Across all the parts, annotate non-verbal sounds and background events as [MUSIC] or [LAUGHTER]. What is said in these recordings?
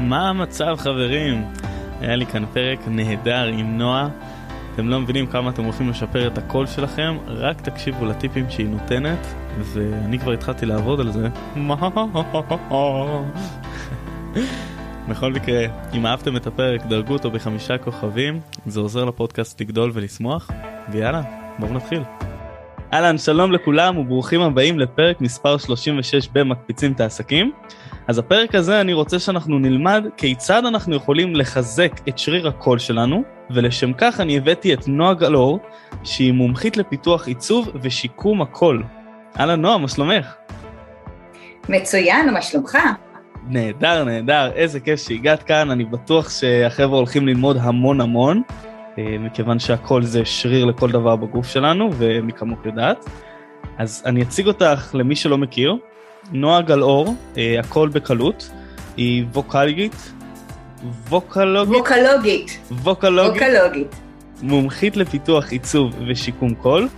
מה המצב חברים? היה לי כאן פרק נהדר עם נועה. אתם לא מבינים כמה אתם הולכים לשפר את הקול שלכם, רק תקשיבו לטיפים שהיא נותנת, ואני כבר התחלתי לעבוד על זה. [LAUGHS] בכל מקרה, אם אהבתם את הפרק, דרגו אותו בחמישה כוכבים, זה עוזר לפודקאסט לגדול ולשמוח, ויאללה, בואו נתחיל. אהלן, שלום לכולם וברוכים הבאים לפרק מספר 36 במקפיצים את העסקים. אז הפרק הזה אני רוצה שאנחנו נלמד כיצד אנחנו יכולים לחזק את שריר הקול שלנו, ולשם כך אני הבאתי את נועה גלאור, שהיא מומחית לפיתוח עיצוב ושיקום הקול. אהלן נועה, מה שלומך? מצוין, מה שלומך? נהדר, נהדר, איזה כיף שהגעת כאן, אני בטוח שהחבר'ה הולכים ללמוד המון המון, אה, מכיוון שהקול זה שריר לכל דבר בגוף שלנו, ומי כמוך יודעת. אז אני אציג אותך למי שלא מכיר. נועה גלאור, אה, הכל בקלות, היא ווקלגית, ווקלוגית, ווקלוגית, ווקלוגית, ווקלוגית, מומחית לפיתוח עיצוב ושיקום קול.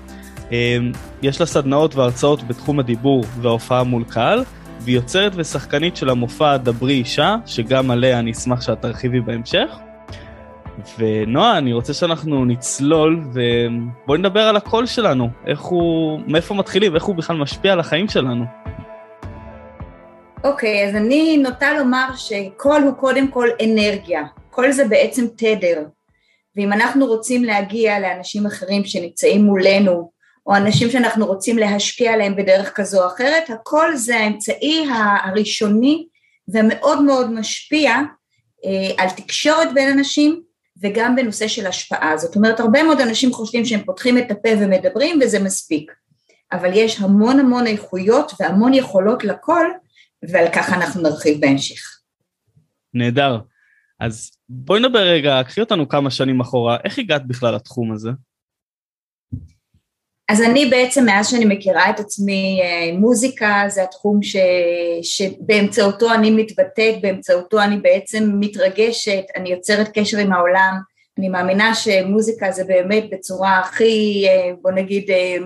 אה, יש לה סדנאות והרצאות בתחום הדיבור וההופעה מול קהל, והיא יוצרת ושחקנית של המופע דברי אישה, שגם עליה אני אשמח שאת תרחיבי בהמשך. ונועה, אני רוצה שאנחנו נצלול ובואי נדבר על הקול שלנו, איך הוא, מאיפה מתחילים, איך הוא בכלל משפיע על החיים שלנו. אוקיי, okay, אז אני נוטה לומר שקול הוא קודם כל אנרגיה, קול זה בעצם תדר, ואם אנחנו רוצים להגיע לאנשים אחרים שנמצאים מולנו, או אנשים שאנחנו רוצים להשפיע עליהם בדרך כזו או אחרת, הקול זה האמצעי הראשוני ומאוד מאוד משפיע אה, על תקשורת בין אנשים וגם בנושא של השפעה. זאת אומרת, הרבה מאוד אנשים חושבים שהם פותחים את הפה ומדברים וזה מספיק, אבל יש המון המון איכויות והמון יכולות לקול ועל כך אנחנו נרחיב בהמשך. נהדר. אז בואי נדבר רגע, קחי אותנו כמה שנים אחורה, איך הגעת בכלל לתחום הזה? אז אני בעצם, מאז שאני מכירה את עצמי, אה, מוזיקה זה התחום ש, שבאמצעותו אני מתבטאת, באמצעותו אני בעצם מתרגשת, אני יוצרת קשר עם העולם, אני מאמינה שמוזיקה זה באמת בצורה הכי, אה, בוא נגיד, אה,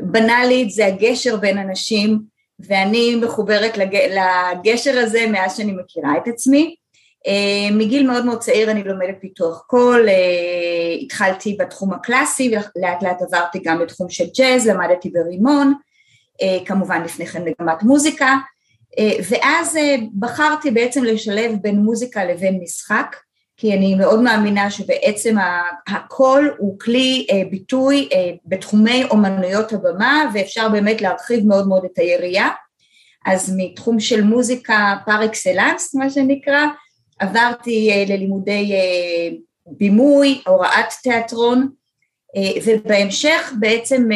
בנאלית, זה הגשר בין אנשים, ואני מחוברת לג... לגשר הזה מאז שאני מכירה את עצמי. אה, מגיל מאוד מאוד צעיר אני לומדת פיתוח קול, אה, התחלתי בתחום הקלאסי ולאט לאט עברתי גם לתחום של ג'אז, למדתי ברימון, אה, כמובן לפני כן מגמת מוזיקה, ואז בחרתי בעצם לשלב בין מוזיקה לבין משחק, כי אני מאוד מאמינה שבעצם הקול הוא כלי ביטוי בתחומי אומנויות הבמה ואפשר באמת להרחיב מאוד מאוד את היריעה, אז מתחום של מוזיקה פר אקסלנס מה שנקרא, עברתי אה, ללימודי אה, בימוי, הוראת תיאטרון, אה, ובהמשך בעצם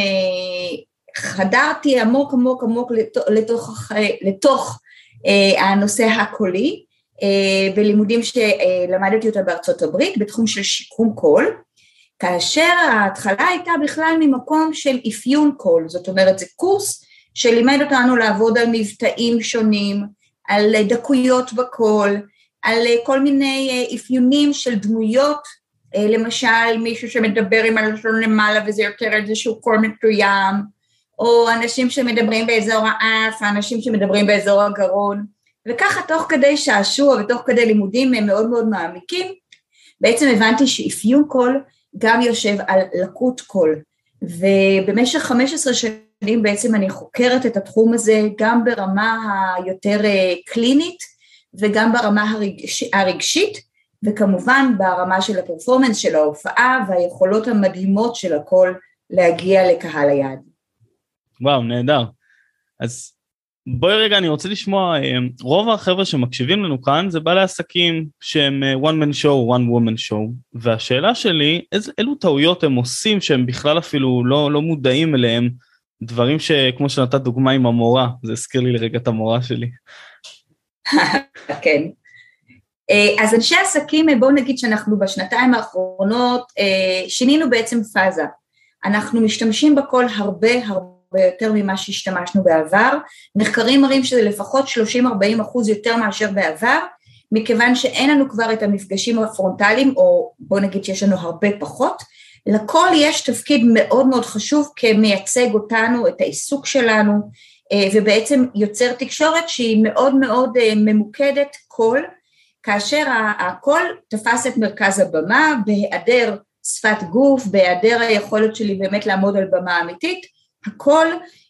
חדרתי עמוק עמוק עמוק לתוך, לתוך הנושא הקולי, בלימודים שלמדתי אותה בארצות הברית בתחום של שיקום קול, כאשר ההתחלה הייתה בכלל ממקום של אפיון קול, זאת אומרת זה קורס שלימד אותנו לעבוד על מבטאים שונים, על דקויות בקול, על אה, כל מיני אה, אפיונים של דמויות, אה, למשל מישהו שמדבר עם הלשון למעלה וזה יותר איזשהו קול מסוים, או אנשים שמדברים באזור האף, אנשים שמדברים באזור הגרון, וככה תוך כדי שעשוע ותוך כדי לימודים מאוד מאוד מעמיקים, בעצם הבנתי שאפיון קול גם יושב על לקות קול, ובמשך 15 שנים בעצם אני חוקרת את התחום הזה גם ברמה היותר קלינית, וגם ברמה הרגש, הרגשית וכמובן ברמה של הפרפורמנס של ההופעה והיכולות המדהימות של הכל להגיע לקהל היעד. וואו, נהדר. אז בואי רגע, אני רוצה לשמוע, אה, רוב החבר'ה שמקשיבים לנו כאן זה בעלי עסקים שהם אה, one man show, one woman show, והשאלה שלי, איזה, אילו טעויות הם עושים שהם בכלל אפילו לא, לא מודעים אליהם, דברים שכמו שנתת דוגמה עם המורה, זה הזכיר לי לרגע את המורה שלי. [LAUGHS] כן. אה, אז אנשי עסקים, בואו נגיד שאנחנו בשנתיים האחרונות שינינו בעצם פאזה. אנחנו משתמשים בכל הרבה הרבה יותר ממה שהשתמשנו בעבר. מחקרים מראים שזה לפחות 30-40 אחוז יותר מאשר בעבר, מכיוון שאין לנו כבר את המפגשים הפרונטליים, או בואו נגיד שיש לנו הרבה פחות. לכל יש תפקיד מאוד מאוד חשוב כמייצג אותנו, את העיסוק שלנו, אה, ובעצם יוצר תקשורת שהיא מאוד מאוד אה, ממוקדת קול, כאשר הקול תפס את מרכז הבמה בהיעדר שפת גוף, בהיעדר היכולת שלי באמת לעמוד על במה אמיתית, הקול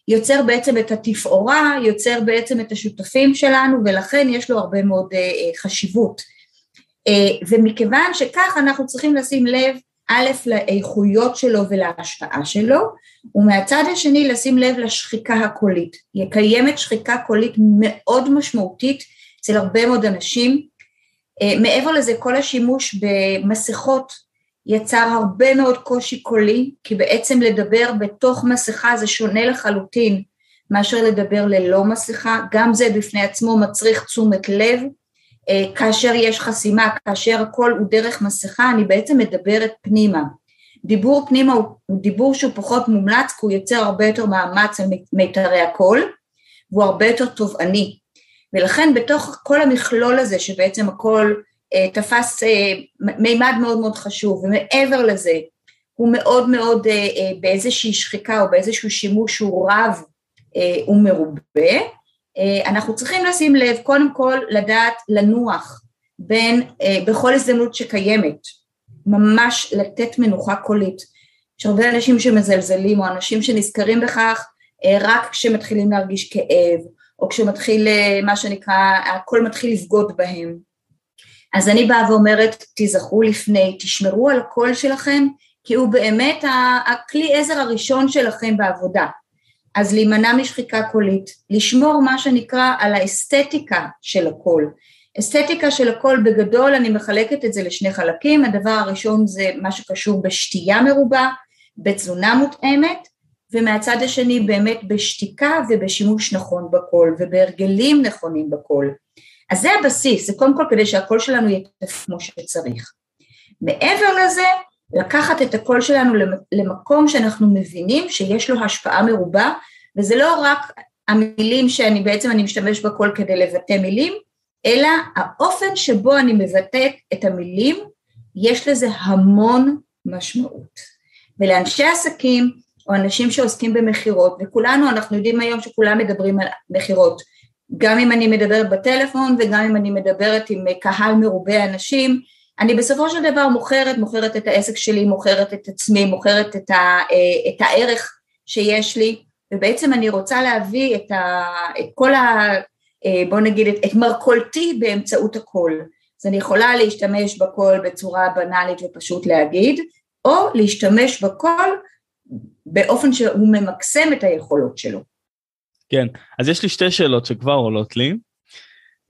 יוצר בעצם את התפאורה, יוצר בעצם את השותפים שלנו ולכן יש לו הרבה מאוד אה, חשיבות. ומכיוון שכך אנחנו צריכים לשים לב א', לאיכויות שלו ולהשפעה שלו, ומהצד השני לשים לב לשחיקה הקולית. קיימת שחיקה קולית מאוד משמעותית אצל הרבה מאוד אנשים. אה, מעבר לזה, כל השימוש במסכות יצר הרבה מאוד קושי קולי, כי בעצם לדבר בתוך מסכה זה שונה לחלוטין מאשר לדבר ללא מסכה, גם זה בפני עצמו מצריך תשומת לב, אה, כאשר יש חסימה, כאשר הכל הוא דרך מסכה, אני בעצם מדברת פנימה. דיבור פנימה הוא, דיבור שהוא פחות מומלץ, כי הוא יוצר הרבה יותר מאמץ על מיתרי הקול, והוא הרבה יותר תובעני. ולכן בתוך כל המכלול הזה, שבעצם הכל תפס אה, מימד מאוד מאוד חשוב, ומעבר לזה, הוא מאוד מאוד אה, אה, באיזושהי שחיקה או באיזשהו שימוש שהוא רב אה, ומרובה, אה, אנחנו צריכים לשים לב קודם כל לדעת לנוח בין, אה, בכל הזדמנות שקיימת, ממש לתת מנוחה קולית. יש הרבה אנשים שמזלזלים או אנשים שנזכרים בכך אה, רק כשמתחילים להרגיש כאב או כשמתחיל מה שנקרא, הקול מתחיל לבגוד בהם. אז אני באה ואומרת תיזכרו לפני, תשמרו על הקול שלכם כי הוא באמת הכלי עזר הראשון שלכם בעבודה. אז להימנע משחיקה קולית, לשמור מה שנקרא על האסתטיקה של הקול. אסתטיקה של הקול בגדול אני מחלקת את זה לשני חלקים, הדבר הראשון זה מה שקשור בשתייה מרובה, בתזונה מותאמת, ומהצד השני באמת בשתיקה ובשימוש נכון בקול ובהרגלים נכונים בקול. אז זה הבסיס, זה קודם כל כדי שהקול שלנו יהיה כמו שצריך. מעבר לזה, לקחת את הקול שלנו למקום שאנחנו מבינים שיש לו השפעה מרובה, וזה לא רק המילים שאני בעצם אני משתמש בקול כדי לבטא מילים, אלא האופן שבו אני מבטא את המילים, יש לזה המון משמעות. ולאנשי עסקים או אנשים שעוסקים במכירות, וכולנו, אנחנו יודעים היום שכולם מדברים על מכירות, גם אם אני מדברת בטלפון וגם אם אני מדברת עם קהל מרובה אנשים, אני בסופו של דבר מוכרת, מוכרת את העסק שלי, מוכרת את עצמי, מוכרת את, ה, אה, את הערך שיש לי, ובעצם אני רוצה להביא את, ה, את כל ה... אה, בוא נגיד את, את מרכולתי באמצעות הקול. אז אני יכולה להשתמש בקול בצורה בנאלית ופשוט להגיד, או להשתמש בקול באופן שהוא ממקסם את היכולות שלו. כן, אז יש לי שתי שאלות שכבר עולות לי.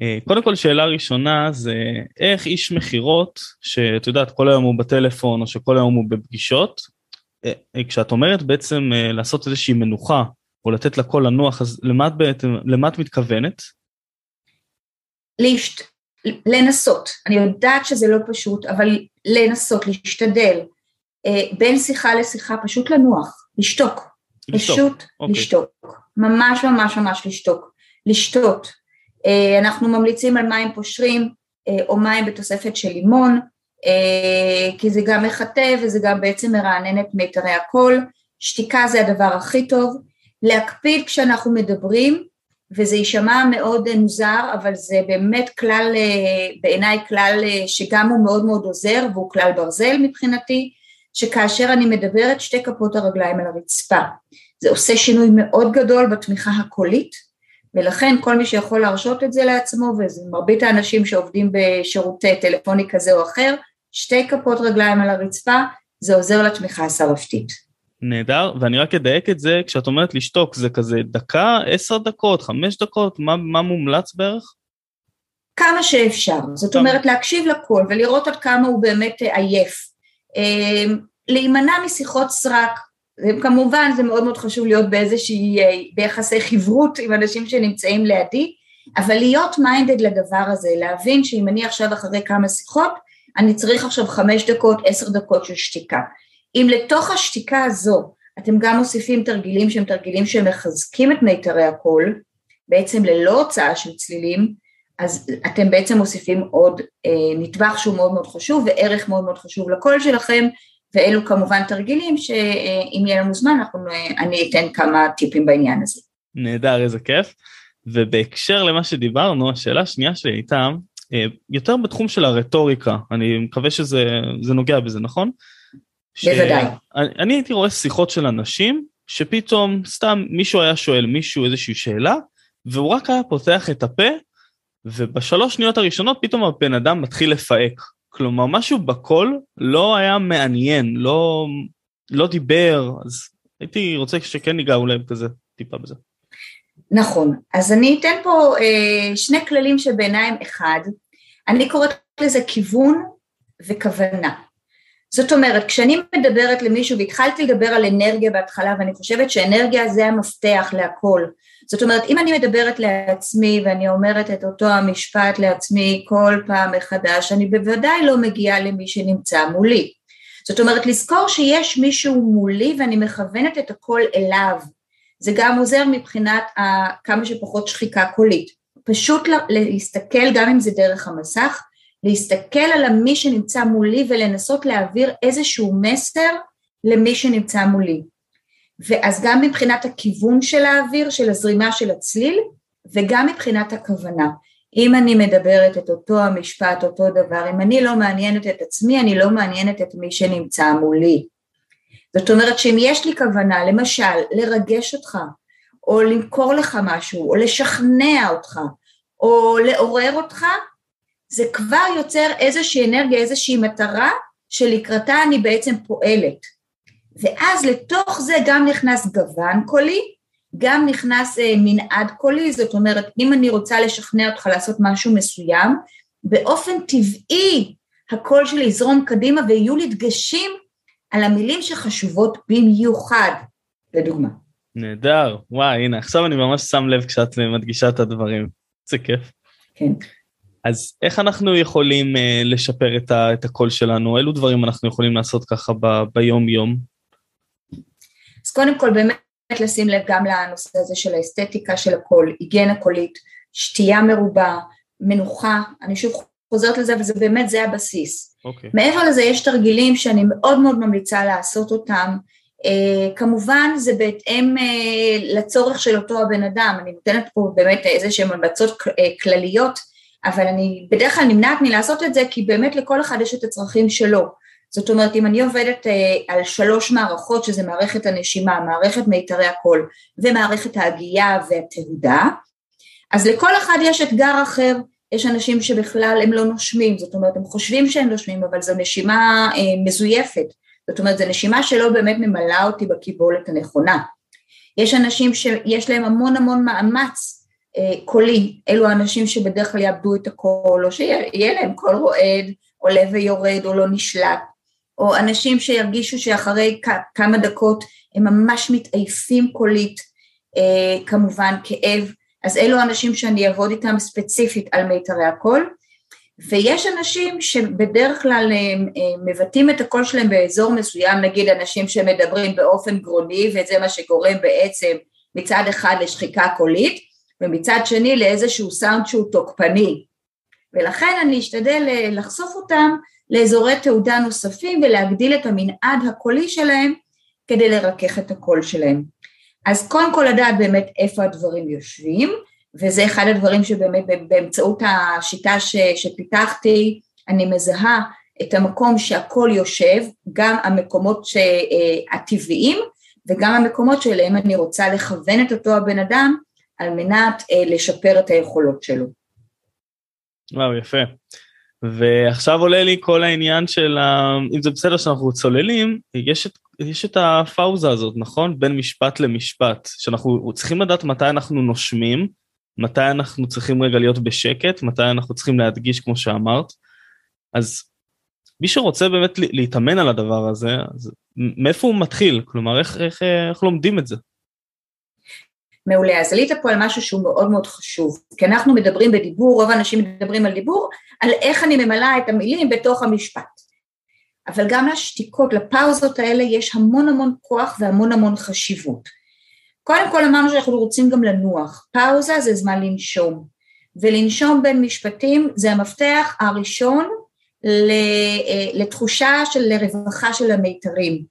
אה, קודם כל שאלה ראשונה זה איך איש מכירות שאת יודעת כל היום הוא בטלפון או שכל היום הוא בפגישות אה, אה, כשאת אומרת בעצם לעשות איזושהי מנוחה או לתת לכל לנוח אז למה את בעצם למה את מתכוונת? להשת... לנסות אני יודעת שזה לא פשוט אבל לנסות להשתדל בין שיחה לשיחה פשוט לנוח לשתוק, לשתוק. פשוט אוקיי. לשתוק ממש ממש ממש לשתוק. לשתות. אה, אנחנו ממליצים על מים פושרים אה, או מים בתוספת של לימון, אה, כי זה גם מחטא וזה גם בעצם מרענן את מיתרי הקול, שתיקה זה הדבר הכי טוב, להקפיד כשאנחנו מדברים, וזה יישמע מאוד מוזר, אבל זה באמת כלל, בעיניי כלל שגם הוא מאוד מאוד עוזר, והוא כלל ברזל מבחינתי, שכאשר אני מדברת שתי כפות הרגליים על הרצפה. זה עושה שינוי מאוד גדול בתמיכה הקולית, ולכן כל מי שיכול להרשות את זה לעצמו, וזה מרבית האנשים שעובדים בשירותי טלפוני כזה או אחר, שתי כפות רגליים על הרצפה, זה עוזר לתמיכה השרפתית. נהדר, ואני רק אדייק את זה, כשאת אומרת לשתוק, זה כזה דקה, עשר דקות, חמש דקות, מה, מה מומלץ בערך? כמה שאפשר, זאת כמה. אומרת להקשיב לכל ולראות עד כמה הוא באמת עייף. אה, להימנע משיחות סרק, וכמובן זה מאוד מאוד חשוב להיות באיזושהי, אה, ביחסי חברות עם אנשים שנמצאים לידי, אבל להיות מיינדד לדבר הזה, להבין שאם אני עכשיו אחרי כמה שיחות, אני צריך עכשיו חמש דקות, עשר דקות של שתיקה. אם לתוך השתיקה הזו אתם גם מוסיפים תרגילים שהם תרגילים שמחזקים את מיתרי הקול, בעצם ללא הוצאה של צלילים, אז אתם בעצם מוסיפים עוד אה, נדבך שהוא מאוד מאוד חשוב וערך מאוד מאוד חשוב לקול שלכם, ואלו כמובן תרגילים שאם יהיה לנו זמן אנחנו, אני אתן כמה טיפים בעניין הזה. נהדר, איזה כיף. ובהקשר למה שדיברנו, השאלה השנייה שלי הייתה, יותר בתחום של הרטוריקה, אני מקווה שזה נוגע בזה, נכון? בוודאי. אני הייתי רואה שיחות של אנשים שפתאום סתם מישהו היה שואל מישהו איזושהי שאלה והוא רק היה פותח את הפה ובשלוש שניות הראשונות פתאום הבן אדם מתחיל לפהק. כלומר משהו בקול לא היה מעניין, לא, לא דיבר, אז הייתי רוצה שכן ניגע אולי כזה טיפה בזה. נכון, אז אני אתן פה אה, שני כללים שבעיניי הם אחד, אני קוראת לזה כיוון וכוונה. זאת אומרת, כשאני מדברת למישהו, והתחלתי לדבר על אנרגיה בהתחלה, ואני חושבת שאנרגיה זה המפתח להכל. זאת אומרת, אם אני מדברת לעצמי ואני אומרת את אותו המשפט לעצמי כל פעם מחדש, אני בוודאי לא מגיעה למי שנמצא מולי. זאת אומרת, לזכור שיש מישהו מולי ואני מכוונת את הכל אליו. זה גם עוזר מבחינת כמה שפחות שחיקה קולית. פשוט להסתכל, גם אם זה דרך המסך, להסתכל על מי שנמצא מולי ולנסות להעביר איזשהו מסר למי שנמצא מולי. ואז גם מבחינת הכיוון של האוויר, של הזרימה של הצליל, וגם מבחינת הכוונה. אם אני מדברת את אותו המשפט, אותו דבר, אם אני לא מעניינת את עצמי, אני לא מעניינת את מי שנמצא מולי. זאת אומרת שאם יש לי כוונה, למשל, לרגש אותך, או למכור לך משהו, או לשכנע אותך, או לעורר אותך, זה כבר יוצר איזושהי אנרגיה, איזושהי מטרה שלקראתה אני בעצם פועלת. ואז לתוך זה גם נכנס גוון קולי, גם נכנס אה, מנעד קולי, זאת אומרת אם אני רוצה לשכנע אותך לעשות משהו מסוים, באופן טבעי הקול שלי יזרום קדימה ויהיו לי דגשים על המילים שחשובות במיוחד, לדוגמה. נהדר, וואי הנה עכשיו אני ממש שם לב כשאת מדגישה את הדברים, זה כיף. כן. אז איך אנחנו יכולים uh, לשפר את, ה, את הקול שלנו? אילו דברים אנחנו יכולים לעשות ככה ב, ביום יום? אז קודם כל באמת לשים לב גם לנושא הזה של האסתטיקה של הקול, היגיינה קולית, שתייה מרובה, מנוחה, אני שוב חוזרת לזה וזה באמת זה הבסיס. Okay. אוקיי. מעבר לזה יש תרגילים שאני מאוד מאוד ממליצה לעשות אותם, Uh, כמובן זה בהתאם uh, לצורך של אותו הבן אדם, אני נותנת פה באמת איזה שהן המלצות uh, כלליות אבל אני בדרך כלל נמנעת מלעשות את זה כי באמת לכל אחד יש את הצרכים שלו. זאת אומרת, אם אני עובדת אה, על שלוש מערכות, שזה מערכת הנשימה, מערכת מיתרי הקול ומערכת ההגייה והתהודה, אז לכל אחד יש אתגר אחר, יש אנשים שבכלל הם לא נושמים, זאת אומרת, הם חושבים שהם נושמים, אבל זו נשימה אה, מזויפת, זאת אומרת, זו נשימה שלא באמת ממלאה אותי בקיבולת הנכונה. יש אנשים שיש להם המון המון מאמץ קולי, אלו האנשים שבדרך כלל יאבדו את הקול, או שיהיה להם קול רועד, עולה ויורד או לא נשלט, או אנשים שירגישו שאחרי כמה דקות הם ממש מתעייפים קולית, אה, כמובן כאב, אז אלו האנשים שאני אעבוד איתם ספציפית על מיתרי הקול, ויש אנשים שבדרך כלל הם, הם מבטאים את הקול שלהם באזור מסוים, נגיד אנשים שמדברים באופן גרוני, וזה מה שגורם בעצם מצד אחד לשחיקה קולית, ומצד שני לאיזשהו סאונד שהוא תוקפני. ולכן אני אשתדל אה, לחשוף אותם לאזורי תעודה נוספים ולהגדיל את המנעד הקולי שלהם כדי לרכך את הקול שלהם. אז קודם כל לדעת באמת איפה הדברים יושבים, וזה אחד הדברים שבאמת באמצעות השיטה ש, שפיתחתי, אני מזהה את המקום שהקול יושב, גם המקומות אה, הטבעיים וגם המקומות שאליהם אני רוצה לכוון את אותו הבן אדם על מנת אה, לשפר את היכולות שלו. וואו, יפה. ועכשיו עולה לי כל העניין של, ה... אם זה בסדר שאנחנו צוללים, יש את, יש את הפאוזה הזאת, נכון? בין משפט למשפט, שאנחנו צריכים לדעת מתי אנחנו נושמים, מתי אנחנו צריכים רגע להיות בשקט, מתי אנחנו צריכים להדגיש כמו שאמרת. אז מי שרוצה באמת להתאמן על הדבר הזה, אז מאיפה הוא מתחיל? כלומר, איך, איך, איך לומדים את זה? מעולה. אז עלית פה על משהו שהוא מאוד מאוד חשוב, כי אנחנו מדברים בדיבור, רוב האנשים מדברים על דיבור, על איך אני ממלאה את המילים בתוך המשפט. אבל גם לשתיקות, לפאוזות האלה יש המון המון כוח והמון המון חשיבות. קודם כל אמרנו שאנחנו רוצים גם לנוח, פאוזה זה זמן לנשום, ולנשום בין משפטים זה המפתח הראשון אה, לתחושה של רווחה של המיתרים.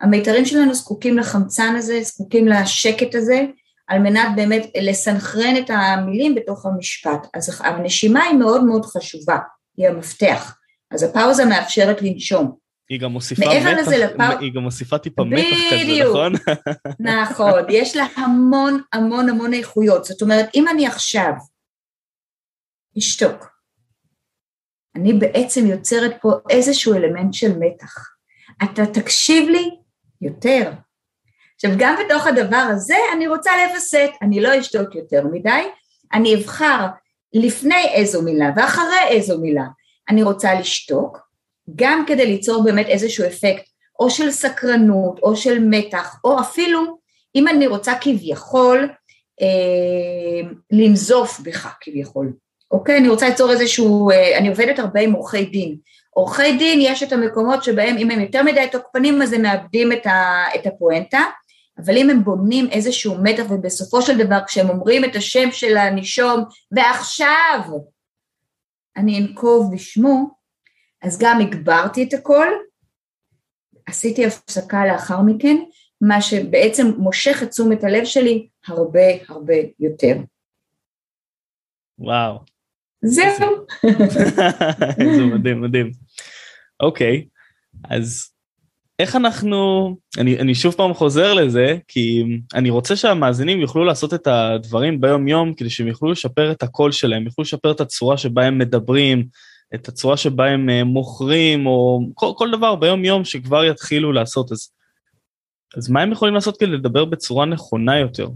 המיתרים שלנו זקוקים לחמצן הזה, זקוקים לשקט הזה, על מנת באמת לסנכרן את המילים בתוך המשפט. אז הנשימה היא מאוד מאוד חשובה, היא המפתח. אז הפאוזה מאפשרת לנשום. היא גם מוסיפה מתח, לפאו... היא גם מוסיפה טיפה מתח כזה, נכון? [LAUGHS] נכון, יש לה המון המון המון איכויות. זאת אומרת, אם אני עכשיו אשתוק, אני בעצם יוצרת פה איזשהו אלמנט של מתח. אתה תקשיב לי יותר. עכשיו, גם בתוך הדבר הזה אני רוצה לווסת, אני לא אשתוק יותר מדי, אני אבחר לפני איזו מילה ואחרי איזו מילה. אני רוצה לשתוק, גם כדי ליצור באמת איזשהו אפקט, או של סקרנות, או של מתח, או אפילו, אם אני רוצה כביכול, אה, לנזוף בך כביכול. אוקיי? אני רוצה ליצור איזשהו, אה, אני עובדת הרבה עם עורכי דין. עורכי דין יש את המקומות שבהם אם הם יותר מדי תוקפנים אז הם מאבדים את, ה, את הפואנטה, אבל אם הם בונים איזשהו מתח ובסופו של דבר כשהם אומרים את השם של הנישום ועכשיו אני אנקוב בשמו, אז גם הגברתי את הכל, עשיתי הפסקה לאחר מכן, מה שבעצם מושך את תשומת הלב שלי הרבה הרבה יותר. וואו. זהו. [LAUGHS] זה מדהים, מדהים. אוקיי, אז איך אנחנו, אני, אני שוב פעם חוזר לזה, כי אני רוצה שהמאזינים יוכלו לעשות את הדברים ביום יום, כדי שהם יוכלו לשפר את הקול שלהם, יוכלו לשפר את הצורה שבה הם מדברים, את הצורה שבה הם אה, מוכרים, או כל, כל דבר ביום יום שכבר יתחילו לעשות. אז, אז מה הם יכולים לעשות כדי לדבר בצורה נכונה יותר?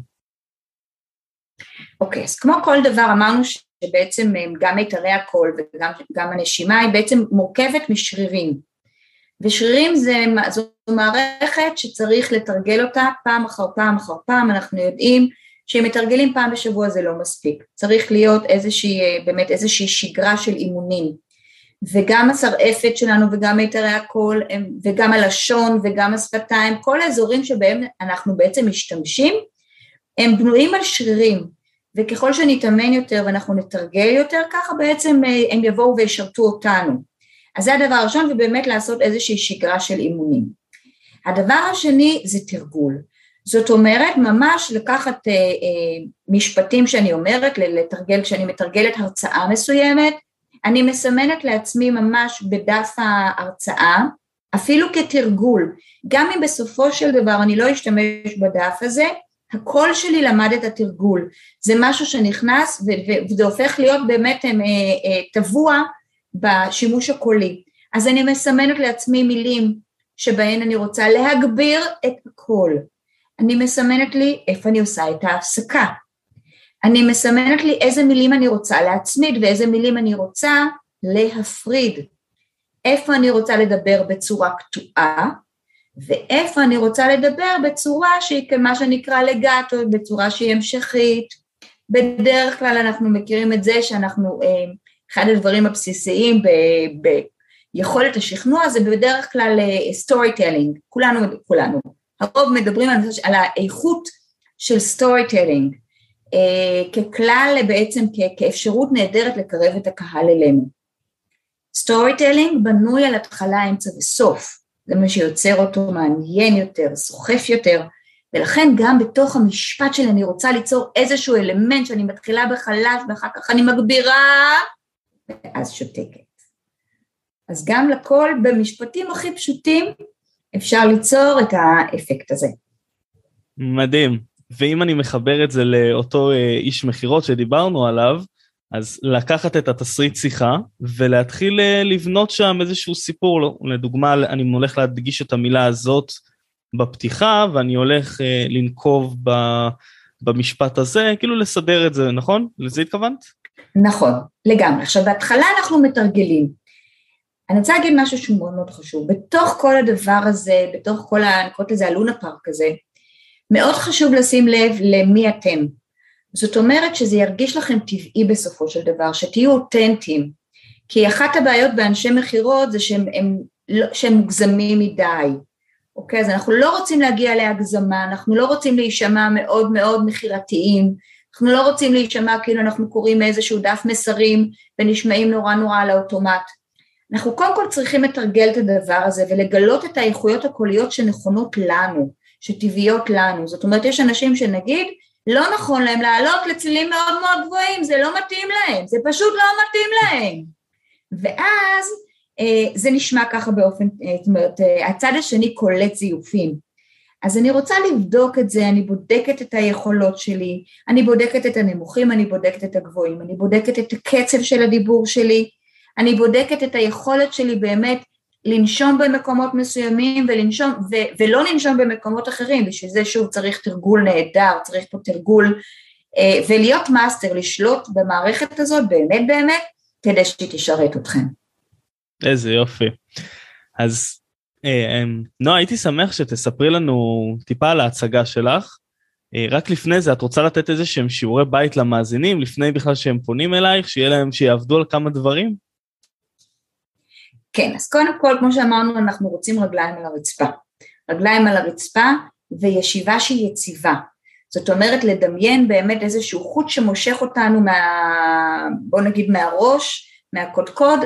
אוקיי, okay, אז כמו כל דבר אמרנו שבעצם אה, גם מיתרי הקול וגם הנשימה היא בעצם מורכבת משרירים. ושרירים זה, זו מערכת שצריך לתרגל אותה פעם אחר פעם אחר פעם, אנחנו יודעים שאם מתרגלים פעם בשבוע זה לא מספיק, צריך להיות איזושהי, אה, באמת איזושהי שגרה של אימונים. וגם השרעפת שלנו וגם מיתרי הקול וגם הלשון וגם השפתיים, כל האזורים שבהם אנחנו בעצם משתמשים, הם בנויים על שרירים. וככל שנתאמן יותר ואנחנו נתרגל יותר, ככה בעצם אה, הם יבואו וישרתו אותנו. אז זה הדבר הראשון, ובאמת לעשות איזושהי שגרה של אימונים. הדבר השני זה תרגול. זאת אומרת, ממש לקחת אה, אה, משפטים שאני אומרת, לתרגל, כשאני מתרגלת הרצאה מסוימת, אני מסמנת לעצמי ממש בדף ההרצאה, אפילו כתרגול, גם אם בסופו של דבר אני לא אשתמש בדף הזה, הקול שלי למד את התרגול, זה משהו שנכנס וזה הופך להיות באמת אה, אה, טבוע בשימוש הקולי. אז אני מסמנת לעצמי מילים שבהן אני רוצה להגביר את הקול. אני מסמנת לי איפה אני עושה את ההפסקה. אני מסמנת לי איזה מילים אני רוצה להצמיד ואיזה מילים אני רוצה להפריד. איפה אני רוצה לדבר בצורה קטועה ואיפה אני רוצה לדבר בצורה שהיא מה שנקרא לגאטו, בצורה שהיא המשכית. בדרך כלל אנחנו מכירים את זה שאנחנו, אה, אחד הדברים הבסיסיים ביכולת השכנוע זה בדרך כלל story אה, telling, כולנו, כולנו. הרוב מדברים על, על האיכות של storytelling, אה, ככלל בעצם כאפשרות נהדרת לקרב את הקהל אלינו. storytelling בנוי על התחלה, אמצע וסוף. זה מה שיוצר אותו מעניין יותר, סוחף יותר, ולכן גם בתוך המשפט שלי אני רוצה ליצור איזשהו אלמנט שאני מתחילה בחלש ואחר כך אני מגבירה, ואז שותקת. אז גם לכל במשפטים הכי פשוטים אפשר ליצור את האפקט הזה. מדהים. ואם אני מחבר את זה לאותו אה, איש מכירות שדיברנו עליו, אז לקחת את התסריט שיחה ולהתחיל אה, לבנות שם איזשהו סיפור, לדוגמה אני הולך להדגיש את המילה הזאת בפתיחה ואני הולך אה, לנקוב במשפט הזה, כאילו לסדר את זה, נכון? לזה התכוונת? נכון, לגמרי. עכשיו בהתחלה אנחנו מתרגלים. אני רוצה להגיד משהו שהוא מאוד מאוד חשוב. בתוך כל הדבר הזה, בתוך כל ה... אני קוראת לזה הלונה פארק הזה, מאוד חשוב לשים לב למי אתם. זאת אומרת שזה ירגיש לכם טבעי בסופו של דבר, שתהיו אותנטיים, כי אחת הבעיות באנשי מכירות זה שהם, הם, לא, שהם מוגזמים מדי, אוקיי? אז אנחנו לא רוצים להגיע להגזמה, אנחנו לא רוצים להישמע מאוד מאוד מכירתיים, אנחנו לא רוצים להישמע כאילו אנחנו קוראים מאיזשהו דף מסרים ונשמעים נורא נורא על האוטומט. אנחנו קודם כל צריכים לתרגל את הדבר הזה ולגלות את האיכויות הקוליות שנכונות לנו, שטבעיות לנו. זאת אומרת, יש אנשים שנגיד, לא נכון להם לעלות לצלילים מאוד מאוד גבוהים, זה לא מתאים להם, זה פשוט לא מתאים להם. ואז אה, זה נשמע ככה באופן, אה, זאת אומרת, אה, הצד השני קולט זיופים. אז אני רוצה לבדוק את זה, אני בודקת את היכולות שלי, אני בודקת את הנמוכים, אני בודקת את הגבוהים, אני בודקת את הקצב של הדיבור שלי, אני בודקת את היכולת שלי באמת לנשום במקומות מסוימים ולנשום, ו- ולא לנשום במקומות אחרים, בשביל זה שוב צריך תרגול נהדר, צריך פה תרגול, אה, ולהיות מאסטר, לשלוט במערכת הזאת באמת באמת, כדי שהיא תשרת אתכם. איזה יופי. אז נועה, הייתי שמח שתספרי לנו טיפה על ההצגה שלך. אה, רק לפני זה, את רוצה לתת איזה שהם שיעורי בית למאזינים, לפני בכלל שהם פונים אלייך, שיהיה להם, שיעבדו על כמה דברים? כן, אז קודם כל, כמו שאמרנו, אנחנו רוצים רגליים על הרצפה. רגליים על הרצפה וישיבה שהיא יציבה. זאת אומרת, לדמיין באמת איזשהו חוט שמושך אותנו מה... בוא נגיד מהראש, מהקודקוד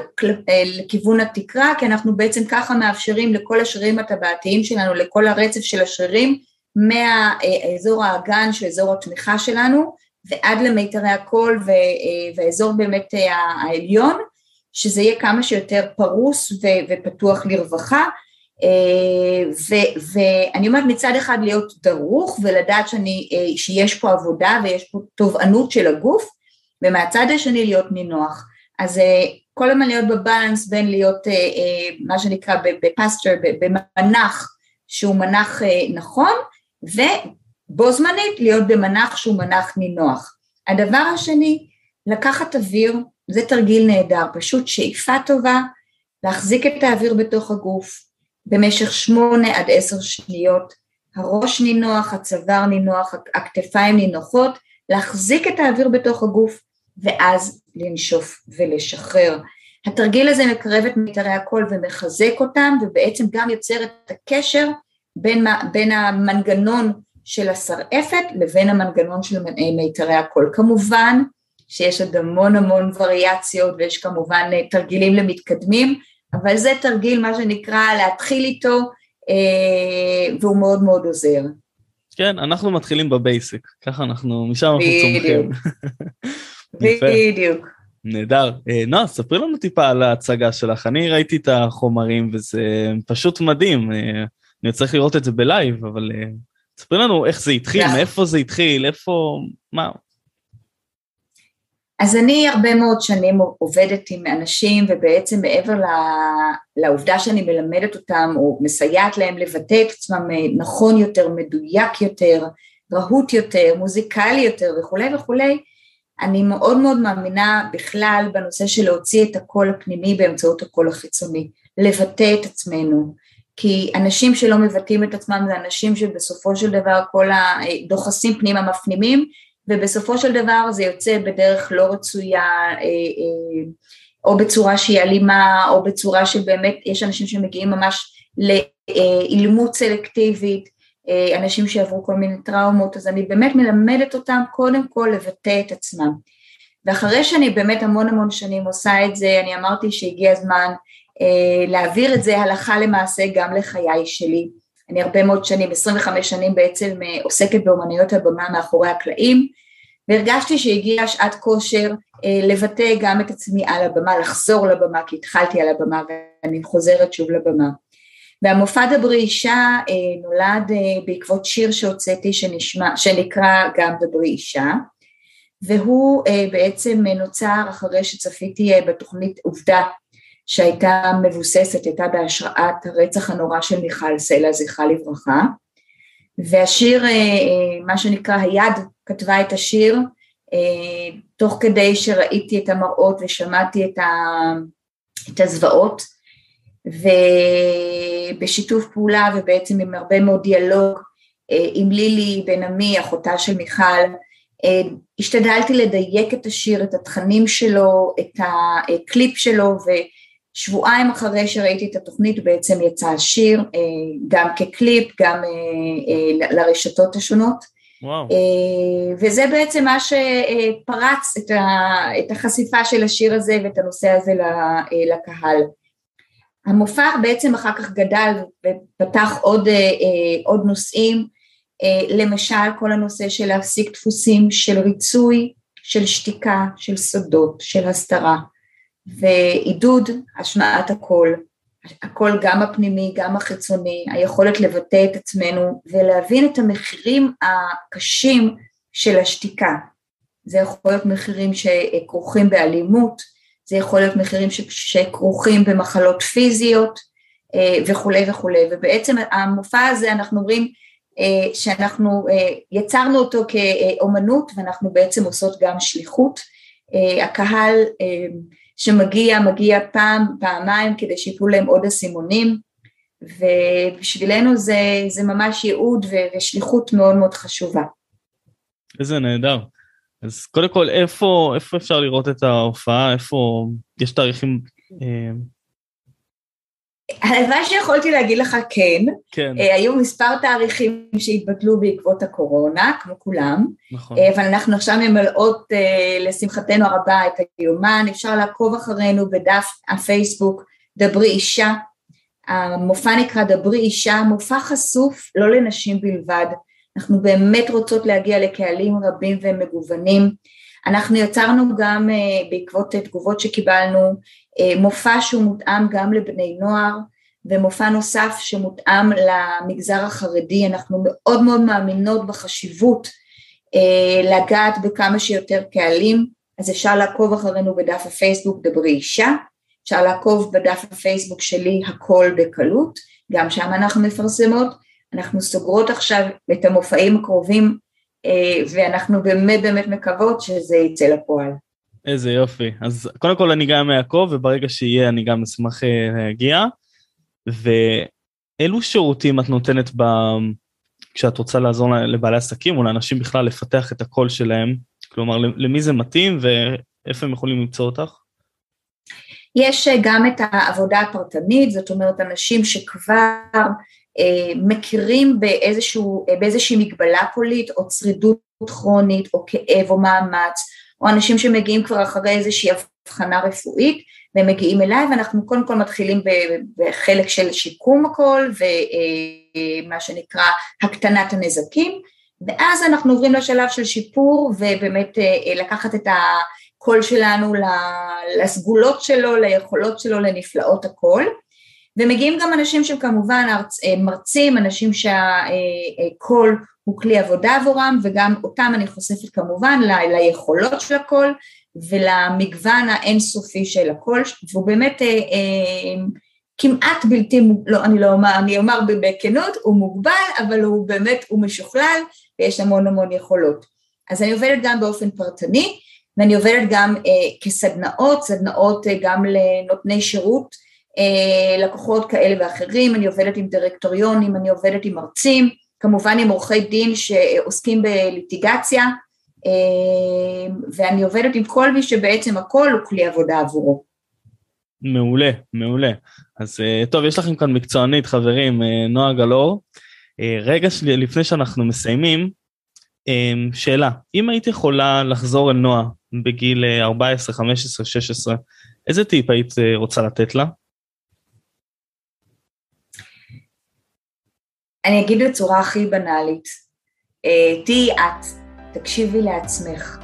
אה, לכיוון התקרה, כי אנחנו בעצם ככה מאפשרים לכל השרירים הטבעתיים שלנו, לכל הרצף של השרירים, מהאזור האגן, שהוא אזור התמיכה שלנו, ועד למיתרי הקול אה, והאזור באמת אה, העליון, שזה יהיה כמה שיותר פרוס ופתוח לרווחה, ואני אומרת מצד אחד להיות דרוך ולדעת שאני, שיש פה עבודה ויש פה תובענות של הגוף, ומהצד השני להיות נינוח. אז אה, כל הזמן להיות בבלנס בין להיות אה, אה, מה שנקרא בפסטר, במנח שהוא מנח נכון, ובו זמנית להיות במנח שהוא מנח נינוח. הדבר השני, לקחת אוויר, זה תרגיל נהדר, פשוט שאיפה טובה, להחזיק את האוויר בתוך הגוף במשך שמונה עד עשר שניות, הראש נינוח, הצוואר נינוח, הכתפיים נינוחות, להחזיק את האוויר בתוך הגוף ואז לנשוף ולשחרר. התרגיל הזה מקרב את מיתרי הקול ומחזק אותם ובעצם גם יוצר את הקשר בין, בין המנגנון של השרעפת לבין המנגנון של מיתרי הקול. כמובן שיש עוד המון המון וריאציות ויש כמובן תרגילים למתקדמים, אבל זה תרגיל מה שנקרא להתחיל איתו אה, והוא מאוד מאוד עוזר. כן, אנחנו מתחילים בבייסיק, ככה אנחנו, משם אנחנו צומחים. [LAUGHS] בדיוק. נהדר. אה, נועה, ספרי לנו טיפה על ההצגה שלך. אני ראיתי את החומרים וזה פשוט מדהים. אה, אני צריך לראות את זה ב live, אבל אה, ספרי לנו איך זה התחיל, מאיפה זה התחיל, איפה, מה. אז אני הרבה מאוד שנים עובדת עם אנשים ובעצם מעבר לעובדה שאני מלמדת אותם או מסייעת להם לבטא את עצמם נכון יותר, מדויק יותר, רהוט יותר, מוזיקלי יותר וכולי וכולי, אני מאוד מאוד מאמינה בכלל בנושא של להוציא את הקול הפנימי באמצעות הקול החיצוני, לבטא את עצמנו, כי אנשים שלא מבטאים את עצמם זה אנשים שבסופו של דבר כל הדוחסים פנימה מפנימים, ובסופו של דבר זה יוצא בדרך לא רצויה, אה, אה, או בצורה שהיא אלימה, או בצורה שבאמת יש אנשים שמגיעים ממש לאילמות סלקטיבית, אנשים שעברו כל מיני טראומות, אז אני באמת מלמדת אותם קודם כל לבטא את עצמם. ואחרי שאני באמת המון המון שנים עושה את זה, אני אמרתי שהגיע הזמן אה, להעביר את זה הלכה למעשה גם לחיי שלי. אני הרבה מאוד שנים, 25 שנים בעצם אה, עוסקת באומנויות הבמה מאחורי הקלעים, והרגשתי שהגיעה שעת כושר אה, לבטא גם את עצמי על הבמה, לחזור לבמה, כי התחלתי על הבמה ואני חוזרת שוב לבמה. והמופע דברי אישה אה, נולד אה, בעקבות שיר שהוצאתי שנשמע, שנקרא גם דברי אישה והוא אה, בעצם נוצר אחרי שצפיתי בתוכנית עובדה שהייתה מבוססת, הייתה בהשראת הרצח הנורא של מיכל סלע זכרה לברכה והשיר, מה שנקרא היד כתבה את השיר תוך כדי שראיתי את המראות ושמעתי את, ה, את הזוועות ובשיתוף פעולה ובעצם עם הרבה מאוד דיאלוג אה, עם לילי בן עמי, אחותה של מיכל, אה, השתדלתי לדייק את השיר, את התכנים שלו, את הקליפ שלו ושבועיים אחרי שראיתי את התוכנית בעצם יצא השיר אה, גם כקליפ, גם לרשתות השונות. וואו. וזה בעצם מה שפרץ את החשיפה של השיר הזה ואת הנושא הזה לקהל. המופע בעצם אחר כך גדל ופתח עוד, אה, אה, עוד נושאים, למשל כל הנושא של להפסיק דפוסים של ריצוי, של שתיקה, של סודות, של הסתרה, ועידוד השמעת הקול, הקול גם הפנימי, גם החיצוני, היכולת לבטא את עצמנו ולהבין את המחירים הקשים של השתיקה. זה יכול להיות מחירים שכרוכים באלימות, זה יכול להיות מחירים שכרוכים במחלות פיזיות אה, וכולי וכולי, ובעצם המופע הזה אנחנו אומרים אה, שאנחנו אה, יצרנו אותו כאומנות ואנחנו בעצם עושות גם שליחות, הקהל שמגיע, מגיע פעם, פעמיים כדי שיפלו להם עוד אסימונים ובשבילנו זה, זה ממש ייעוד ושליחות מאוד מאוד חשובה. איזה נהדר. אז קודם כל איפה, איפה אפשר לראות את ההופעה, איפה יש תאריכים אה, הלוואי שיכולתי להגיד לך כן, כן. Uh, היו מספר תאריכים שהתבטלו בעקבות הקורונה, כמו כולם, נכון. Uh, אבל אנחנו עכשיו ממלאות uh, לשמחתנו הרבה את היומן, אפשר לעקוב אחרינו בדף הפייסבוק דברי אישה, המופע נקרא דברי אישה, מופע חשוף לא לנשים בלבד, אנחנו באמת רוצות להגיע לקהלים רבים ומגוונים, אנחנו יצרנו גם uh, בעקבות תגובות שקיבלנו אה, מופע שהוא מותאם גם לבני נוער ומופע נוסף שמותאם למגזר החרדי, אנחנו מאוד מאוד מאמינות בחשיבות אה, לגעת בכמה שיותר קהלים, אז אפשר לעקוב אחרינו בדף הפייסבוק דברי אישה, אפשר לעקוב בדף הפייסבוק שלי הכל בקלות, גם שם אנחנו מפרסמות, אנחנו סוגרות עכשיו את המופעים הקרובים אה, ואנחנו באמת באמת מקוות שזה יצא לפועל. איזה יופי. אז קודם כל אני גם אעקוב, וברגע שיהיה אני גם אשמח אה, להגיע. ואילו שירותים את נותנת ב... כשאת רוצה לעזור לבעלי עסקים או לאנשים בכלל לפתח את הקול שלהם? כלומר, למי זה מתאים ואיפה הם יכולים למצוא אותך? יש אה, גם את העבודה הפרטנית, זאת אומרת אנשים שכבר מכירים באיזשהו, אה, באיזושהי מגבלה קולית או צרידות כרונית או כאב או מאמץ או אנשים שמגיעים כבר אחרי איזושהי הבחנה רפואית והם מגיעים אליי ואנחנו קודם כל מתחילים בחלק של שיקום הכל ומה שנקרא הקטנת הנזקים ואז אנחנו עוברים לשלב של שיפור ובאמת אה, לקחת את הקול שלנו לסגולות שלו, ליכולות שלו, לנפלאות הקול ומגיעים גם אנשים שהם כמובן אה, מרצים, אנשים שהקול הוא כלי עבודה עבורם וגם אותם אני חושפת כמובן ל, ליכולות של הקול ולמגוון האינסופי של הקול והוא באמת אה, אה, כמעט בלתי, לא אני לא אומר, אני אומר בכנות, הוא מוגבל אבל הוא באמת, הוא משוכלל ויש המון המון יכולות. אז אני עובדת גם באופן פרטני ואני עובדת גם אה, כסדנאות, סדנאות אה, גם לנותני שירות, אה, לקוחות כאלה ואחרים, אני עובדת עם דירקטוריונים, אני עובדת עם מרצים, כמובן עם עורכי דין שעוסקים בליטיגציה, אה, ואני עובדת עם כל מי שבעצם הכל הוא כלי עבודה עבורו. מעולה, מעולה. אז אה, טוב, יש לכם כאן מקצוענית, חברים, אה, נועה גלאור. רגע שלי, לפני שאנחנו מסיימים, שאלה, אם היית יכולה לחזור אל נועה בגיל 14, 15, 16, איזה טיפ היית רוצה לתת לה? אני אגיד בצורה הכי בנאלית, אה, תהיי את, תקשיבי לעצמך.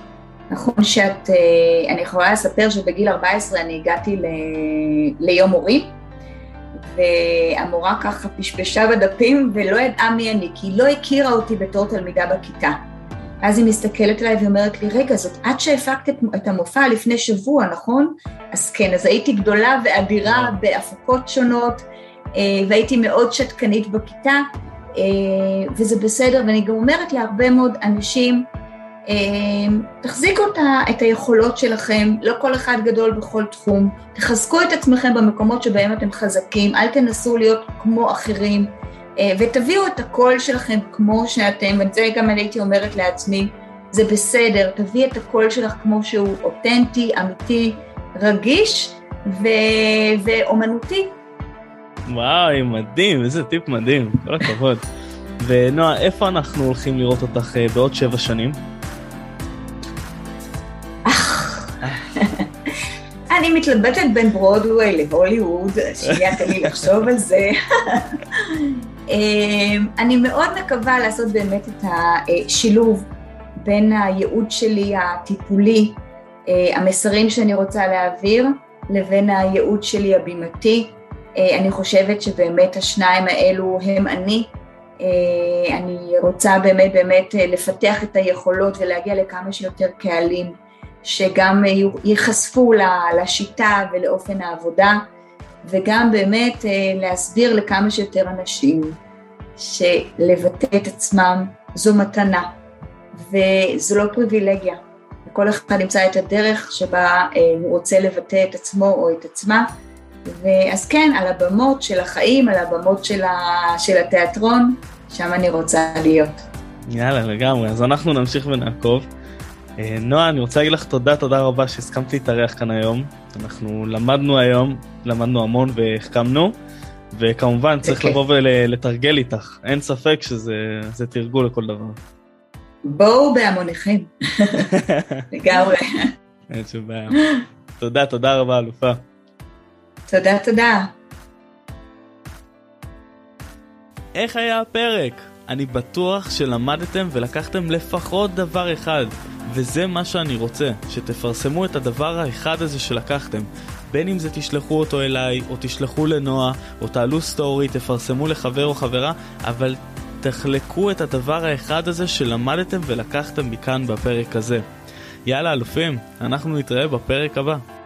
נכון שאת, אה, אני יכולה לספר שבגיל 14 אני הגעתי ל, ליום הורים, והמורה ככה פשפשה בדפים ולא ידעה מי אני, כי היא לא הכירה אותי בתור תלמידה בכיתה. אז היא מסתכלת עליי ואומרת לי, רגע, זאת את שהפקת את המופע לפני שבוע, נכון? אז כן, אז הייתי גדולה ואדירה בהפקות שונות, אה, והייתי מאוד שתקנית בכיתה, וזה בסדר, ואני גם אומרת להרבה מאוד אנשים, אה, תחזיקו את היכולות שלכם, לא כל אחד גדול בכל תחום, תחזקו את עצמכם במקומות שבהם אתם חזקים, אל תנסו להיות כמו אחרים, אה, ותביאו את הקול שלכם כמו שאתם, ואת זה גם אני הייתי אומרת לעצמי, זה בסדר, תביא את הקול שלך כמו שהוא אותנטי, אמיתי, רגיש ו- ואומנותי. וואי, מדהים, איזה טיפ מדהים, כל הכבוד. ונועה, איפה אנחנו הולכים לראות אותך אה, בעוד שבע שנים? אני מתלבטת בין ברודווי להוליווד, שנייה תן לי לחשוב על זה. אמ, אני מאוד מקווה לעשות באמת את השילוב בין הייעוד שלי הטיפולי, אה, המסרים שאני רוצה להעביר, לבין הייעוד שלי הבימתי. אה, אני חושבת שבאמת השניים האלו הם אני. אה, אני רוצה באמת באמת לפתח את היכולות ולהגיע לכמה שיותר קהלים שגם ייחשפו לשיטה ולאופן העבודה. וגם באמת אה, להסביר לכמה שיותר אנשים שלבטא את עצמם זו מתנה וזו לא פריבילגיה. וכל אחד ימצא את הדרך שבה אה, הוא רוצה לבטא את עצמו או את עצמה. ואז כן, על הבמות של החיים, על הבמות של, ה... של התיאטרון, שם אני רוצה להיות. יאללה, לגמרי. אז אנחנו נמשיך ונעקוב. אה, נועה, אני רוצה להגיד לך תודה, תודה רבה שהסכמת להתארח כאן היום. אנחנו למדנו היום, למדנו המון והחכמנו, וכמובן צריך לבוא ולתרגל איתך, אין ספק שזה תרגול לכל דבר. בואו בהמוניכם, [LAUGHS] לגמרי. אין שום בעיה. תודה, תודה רבה, אלופה. תודה, תודה. איך היה הפרק? אני בטוח שלמדתם ולקחתם לפחות דבר אחד, וזה מה שאני רוצה, שתפרסמו את הדבר האחד הזה שלקחתם. בין אם זה תשלחו אותו אליי, או תשלחו לנועה, או תעלו סטורי, תפרסמו לחבר או חברה, אבל תחלקו את הדבר האחד הזה שלמדתם ולקחתם מכאן בפרק הזה. יאללה אלופים, אנחנו נתראה בפרק הבא.